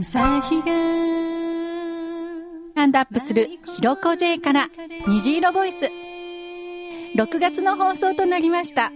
朝日がハンドアップするひろこ J から虹色ボイス。6月の放送となりました。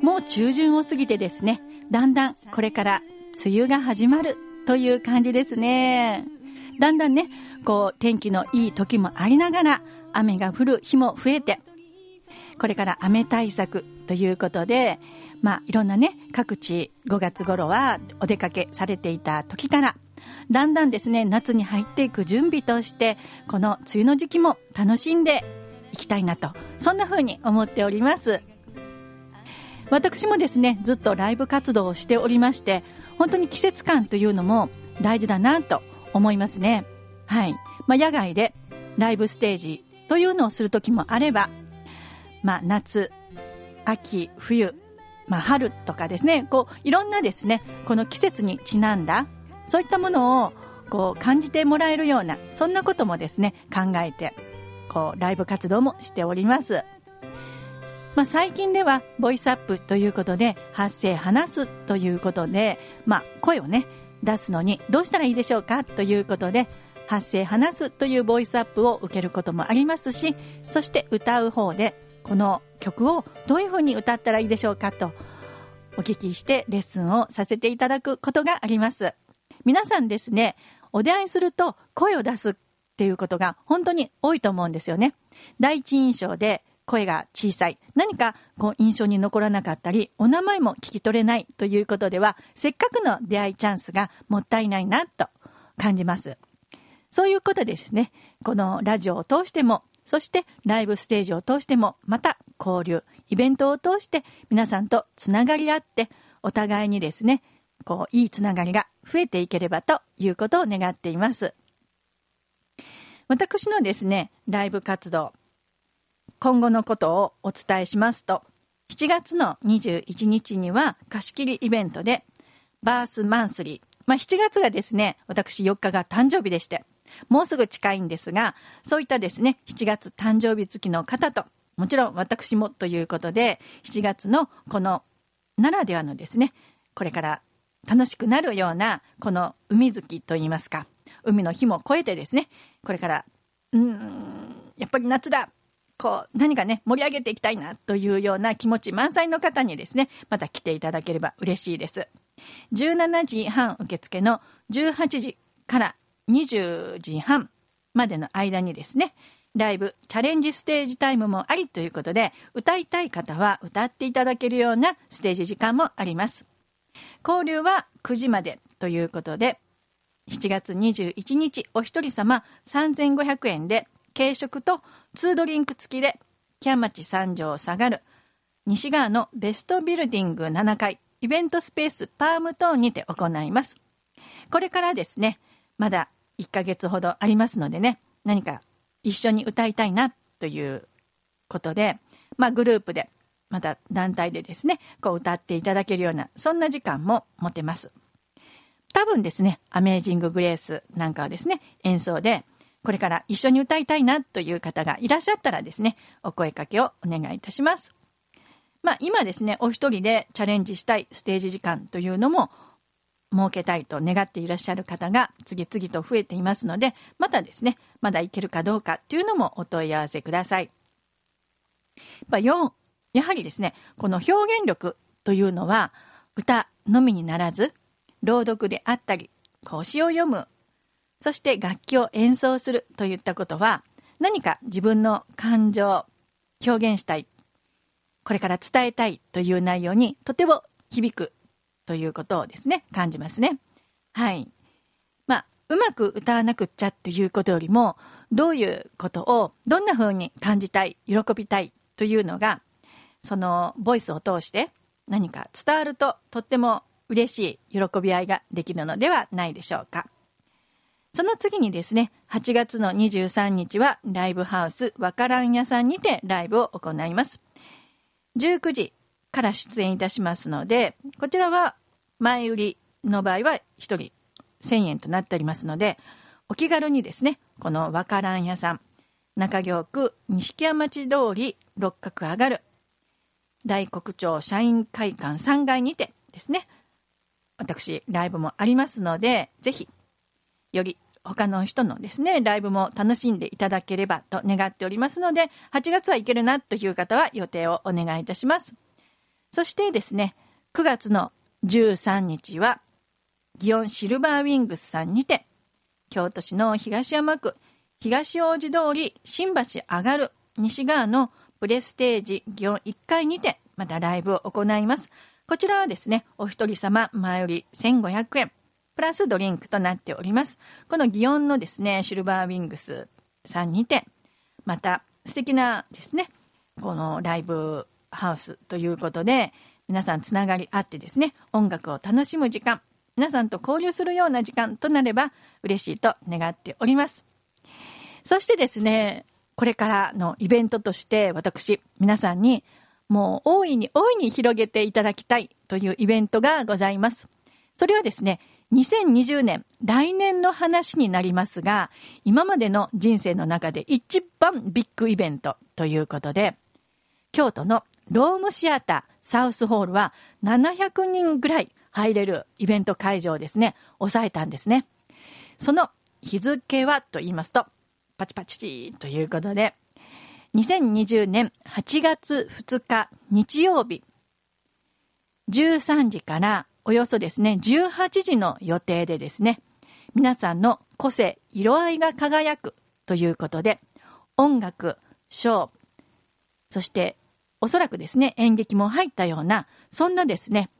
もう中旬を過ぎてですね。だんだんこれから梅雨が始まるという感じですね。だんだんねこう天気のいい時もありながら雨が降る日も増えてこれから雨対策ということでまあいろんなね各地5月頃はお出かけされていた時からだんだんですね夏に入っていく準備としてこの梅雨の時期も楽しんでいきたいなとそんな風に思っております。私もですねずっとライブ活動をしておりまして本当に季節感というのも大事だなと思いますね。はい、まあ、野外でライブステージというのをする時もあれば、まあ、夏秋冬、まあ、春とかですねこういろんなですねこの季節にちなんだそういったものをこう感じてもらえるようなそんなこともですね考えてこうライブ活動もしております。まあ、最近ではボイスアップということで発声話すということで、まあ、声をね出すのにどうしたらいいでしょうかということで発声話すというボイスアップを受けることもありますしそして歌う方でこの曲をどういうふうに歌ったらいいでしょうかとお聞きしてレッスンをさせていただくことがあります。皆さんですねお出会いすると声を出すっていうことが本当に多いと思うんですよね。第一印象で声が小さい。何かこう印象に残らなかったりお名前も聞き取れないということではせっかくの出会いチャンスがもったいないなと感じます。そういうことですねこのラジオを通してもそしてライブステージを通してもまた交流イベントを通して皆さんとつながり合ってお互いにですねこういいつながりが増えていければということを願っています。私のですねライブ活動今後のことをお伝えしますと7月の21日には貸し切りイベントでバースマンスリー、まあ、7月がですね私4日が誕生日でしてもうすぐ近いんですがそういったですね7月誕生日月の方ともちろん私もということで7月のこのならではのですねこれから楽しくなるようなこの海月といいますか海の日も超えてですねこれからうんやっぱり夏だこう何かね盛り上げていきたいなというような気持ち満載の方にですねまた来ていただければ嬉しいです。17時半受付の18時から20時半までの間にですねライブチャレンジステージタイムもありということで歌いたい方は歌っていただけるようなステージ時間もあります。交流は9時までということで7月21日お一人様3500円で軽食と2ドリンク付きで木屋町三条下がる西側のベストビルディング7階イベントスペースパームトーンにて行います。これからですねまだ1ヶ月ほどありますのでね何か一緒に歌いたいなということで、まあ、グループでまた団体でですねこう歌っていただけるようなそんな時間も持てます。多分ですね「アメージング・グレース」なんかはですね演奏でこれから一緒に歌いたいなという方がいらっしゃったらですねお声かけをお願いいたします。まあ今ですねお一人でチャレンジしたいステージ時間というのも設けたいと願っていらっしゃる方が次々と増えていますのでまたですねまだいけるかどうかというのもお問い合わせください。ややはりですねこの表現力というのは歌のみにならず朗読であったり講師を読むそして楽器を演奏するといったことは何か自分の感情表現したいこれから伝えたいという内容にとても響くということをですね感じますね。はいまあ、うまく歌わなくっちゃっていうことよりもどういうことをどんな風に感じたい喜びたいというのがそのボイスを通して何か伝わるととっても嬉しい喜び合いができるのではないでしょうか。その次にですね、8月の23日はライブハウスわからん屋さんにてライブを行います。19時から出演いたしますので、こちらは前売りの場合は1人1000円となっておりますので、お気軽にですね、このわからん屋さん、中京区錦屋町通り六角上がる大黒町社員会館3階にてですね、私、ライブもありますので、ぜひ、より他の人のですね、ライブも楽しんでいただければと願っておりますので、8月はいけるなという方は予定をお願いいたします。そしてですね、9月の13日は、祇園シルバーウィングスさんにて、京都市の東山区、東大路通り新橋上がる西側のプレステージ祇園1階にて、またライブを行います。こちらはですね、お一人様前より1500円、プラスドリンクとなっております。この祇園のですね、シルバーウィングスさんにて、また素敵なですね、このライブハウスということで、皆さんつながりあってですね、音楽を楽しむ時間、皆さんと交流するような時間となれば嬉しいと願っております。そしてですね、これからのイベントとして私、皆さんにもう大いに大いに広げていただきたいというイベントがございます。それはですね、2020年、来年の話になりますが、今までの人生の中で一番ビッグイベントということで、京都のロームシアターサウスホールは700人ぐらい入れるイベント会場をですね、抑えたんですね。その日付はと言いますと、パチパチチということで、2020年8月2日日曜日、13時からおよそですね、18時の予定でですね、皆さんの個性、色合いが輝くということで、音楽、ショー、そしておそらくですね、演劇も入ったような、そんなですね、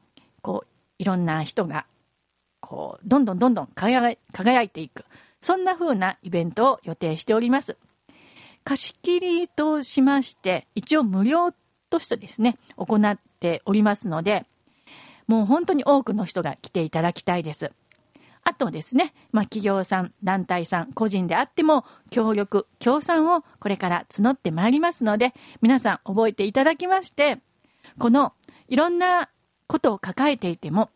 こう、いろんな人が、こう、どんどんどんどん輝いていく、そんな風なイベントを予定しております。貸し切りとしまして、一応無料としてですね、行っておりますので、もう本当に多くの人が来ていただきたいです。とですね、まあ、企業さん、団体さん、個人であっても、協力、協賛をこれから募ってまいりますので、皆さん覚えていただきまして、このいろんなことを抱えていても、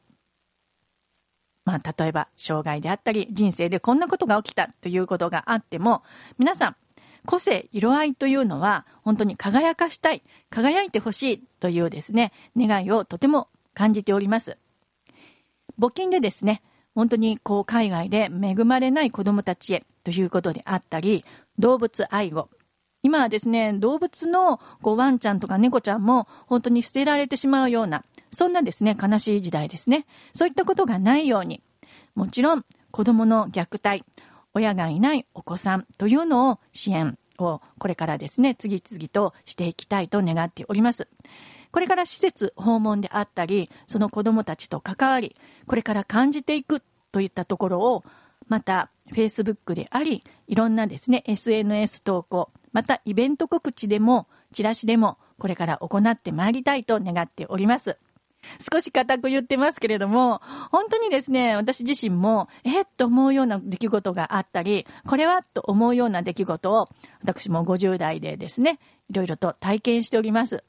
まあ、例えば、障害であったり、人生でこんなことが起きたということがあっても、皆さん、個性、色合いというのは、本当に輝かしたい、輝いてほしいというですね、願いをとても感じております。募金でですね、本当にこう海外で恵まれない子どもたちへということであったり、動物愛護。今はですね、動物のこうワンちゃんとか猫ちゃんも本当に捨てられてしまうような、そんなですね、悲しい時代ですね。そういったことがないように、もちろん子供の虐待、親がいないお子さんというのを支援をこれからですね、次々としていきたいと願っております。これから施設訪問であったり、その子どもたちと関わり、これから感じていくといったところを、また、Facebook であり、いろんなですね、SNS 投稿、またイベント告知でも、チラシでも、これから行ってまいりたいと願っております。少し固く言ってますけれども、本当にですね、私自身も、えっと思うような出来事があったり、これはと思うような出来事を、私も50代でですね、いろいろと体験しております。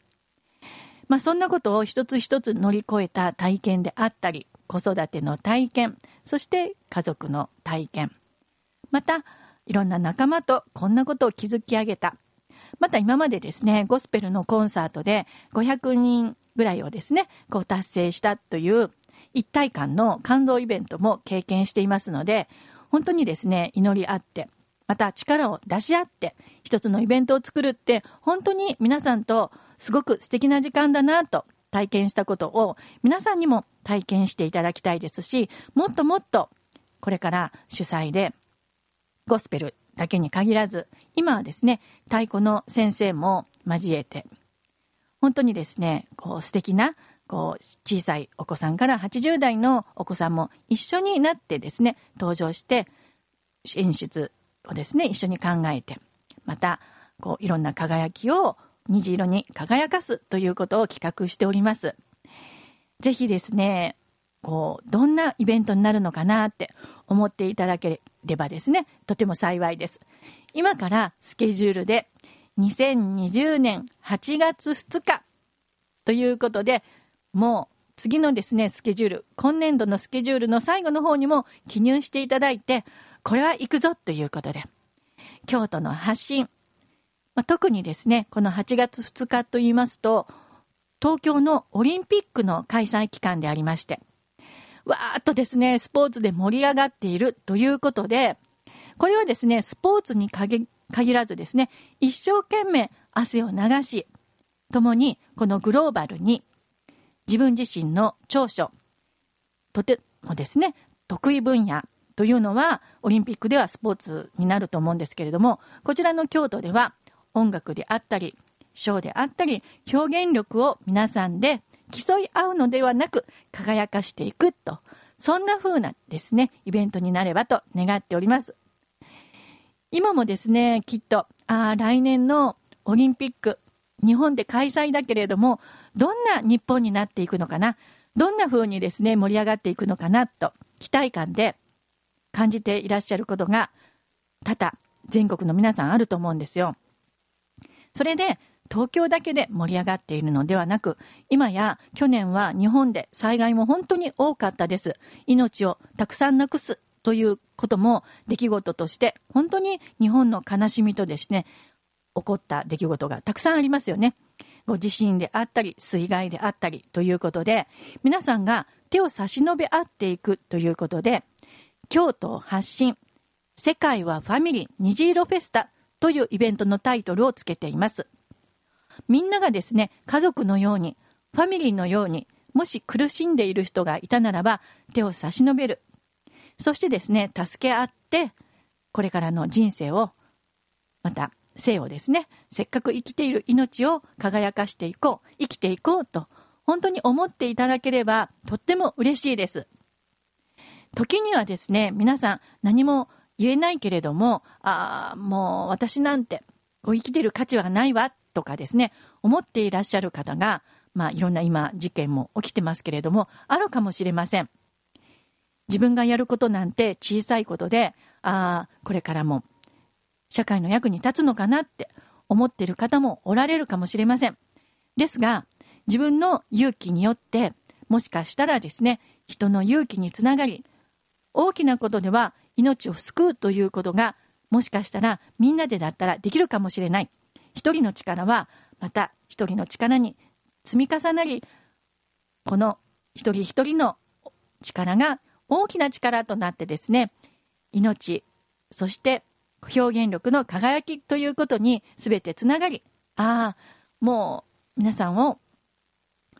まあ、そんなことを一つ一つ乗り越えた体験であったり、子育ての体験、そして家族の体験。また、いろんな仲間とこんなことを築き上げた。また今までですね、ゴスペルのコンサートで500人ぐらいをですね、こう達成したという一体感の感動イベントも経験していますので、本当にですね、祈り合って、また力を出し合って、一つのイベントを作るって、本当に皆さんとすごく素敵な時間だなと体験したことを皆さんにも体験していただきたいですし、もっともっとこれから主催でゴスペルだけに限らず、今はですね、太鼓の先生も交えて、本当にですね、こう素敵なこう小さいお子さんから80代のお子さんも一緒になってですね、登場して演出をですね、一緒に考えて、またこういろんな輝きを虹色に輝かすということを企画しております。ぜひですね、こう、どんなイベントになるのかなって思っていただければですね、とても幸いです。今からスケジュールで2020年8月2日ということで、もう次のですね、スケジュール、今年度のスケジュールの最後の方にも記入していただいて、これは行くぞということで、京都の発信、まあ、特にですね、この8月2日と言いますと、東京のオリンピックの開催期間でありまして、わーっとですね、スポーツで盛り上がっているということで、これはですね、スポーツに限らずですね、一生懸命汗を流し、共にこのグローバルに自分自身の長所、とてもですね、得意分野というのは、オリンピックではスポーツになると思うんですけれども、こちらの京都では音楽であったり、ショーであったり、表現力を皆さんで競い合うのではなく、輝かしていくと、そんな風なですね、イベントになればと願っております。今もですね、きっと、ああ、来年のオリンピック、日本で開催だけれども、どんな日本になっていくのかな、どんな風にですね、盛り上がっていくのかなと、期待感で感じていらっしゃることが多々全国の皆さんあると思うんですよ。それで東京だけで盛り上がっているのではなく今や去年は日本で災害も本当に多かったです。命をたくさんなくすということも出来事として本当に日本の悲しみとですね起こった出来事がたくさんありますよね。ご地震であったり水害であったりということで皆さんが手を差し伸べ合っていくということで京都を発信世界はファミリー虹色フェスタというイベントのタイトルをつけています。みんながですね家族のようにファミリーのようにもし苦しんでいる人がいたならば手を差し伸べる。そしてですね助け合ってこれからの人生をまた生をですねせっかく生きている命を輝かしていこう生きていこうと本当に思っていただければとっても嬉しいです。時にはですね、皆さん何も言えないけれども、ああ、もう私なんて生きてる価値はないわとかですね、思っていらっしゃる方が、まあいろんな今事件も起きてますけれども、あるかもしれません。自分がやることなんて小さいことで、ああ、これからも社会の役に立つのかなって思ってる方もおられるかもしれません。ですが、自分の勇気によって、もしかしたらですね、人の勇気につながり、大きなことでは命を救うということがもしかしたらみんなでだったらできるかもしれない。一人の力はまた一人の力に積み重なりこの一人一人の力が大きな力となってですね命そして表現力の輝きということに全てつながりああもう皆さんを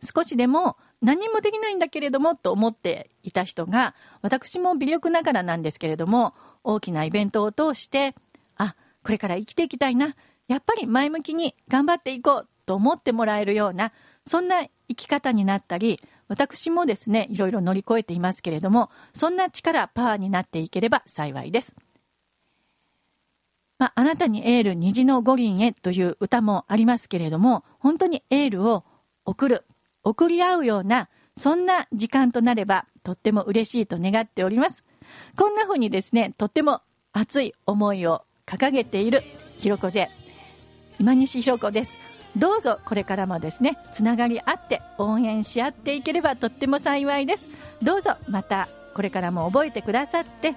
少しでも何もできないんだけれどもと思っていた人が私も微力ながらなんですけれども大きなイベントを通してあこれから生きていきたいなやっぱり前向きに頑張っていこうと思ってもらえるようなそんな生き方になったり私もですねいろいろ乗り越えていますけれどもそんな力パワーになっていければ幸いです。まあ、あなたにエール虹の五輪へという歌もありますけれども本当にエールを送る送り合うような、そんな時間となればとっても嬉しいと願っております。こんな風にですね、とっても熱い思いを掲げているひろこ J、今西ひろこです。どうぞこれからもですね、つながり合って応援し合っていければとっても幸いです。どうぞまたこれからも覚えてくださって、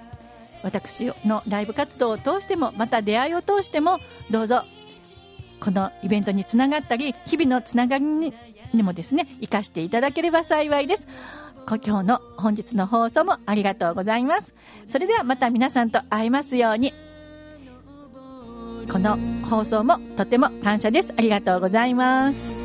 私のライブ活動を通しても、また出会いを通しても、どうぞこのイベントにつながったり、日々のつながりににもですね生かしていただければ幸いです。今日の本日の放送もありがとうございます。それではまた皆さんと会えますように。この放送もとても感謝です。ありがとうございます。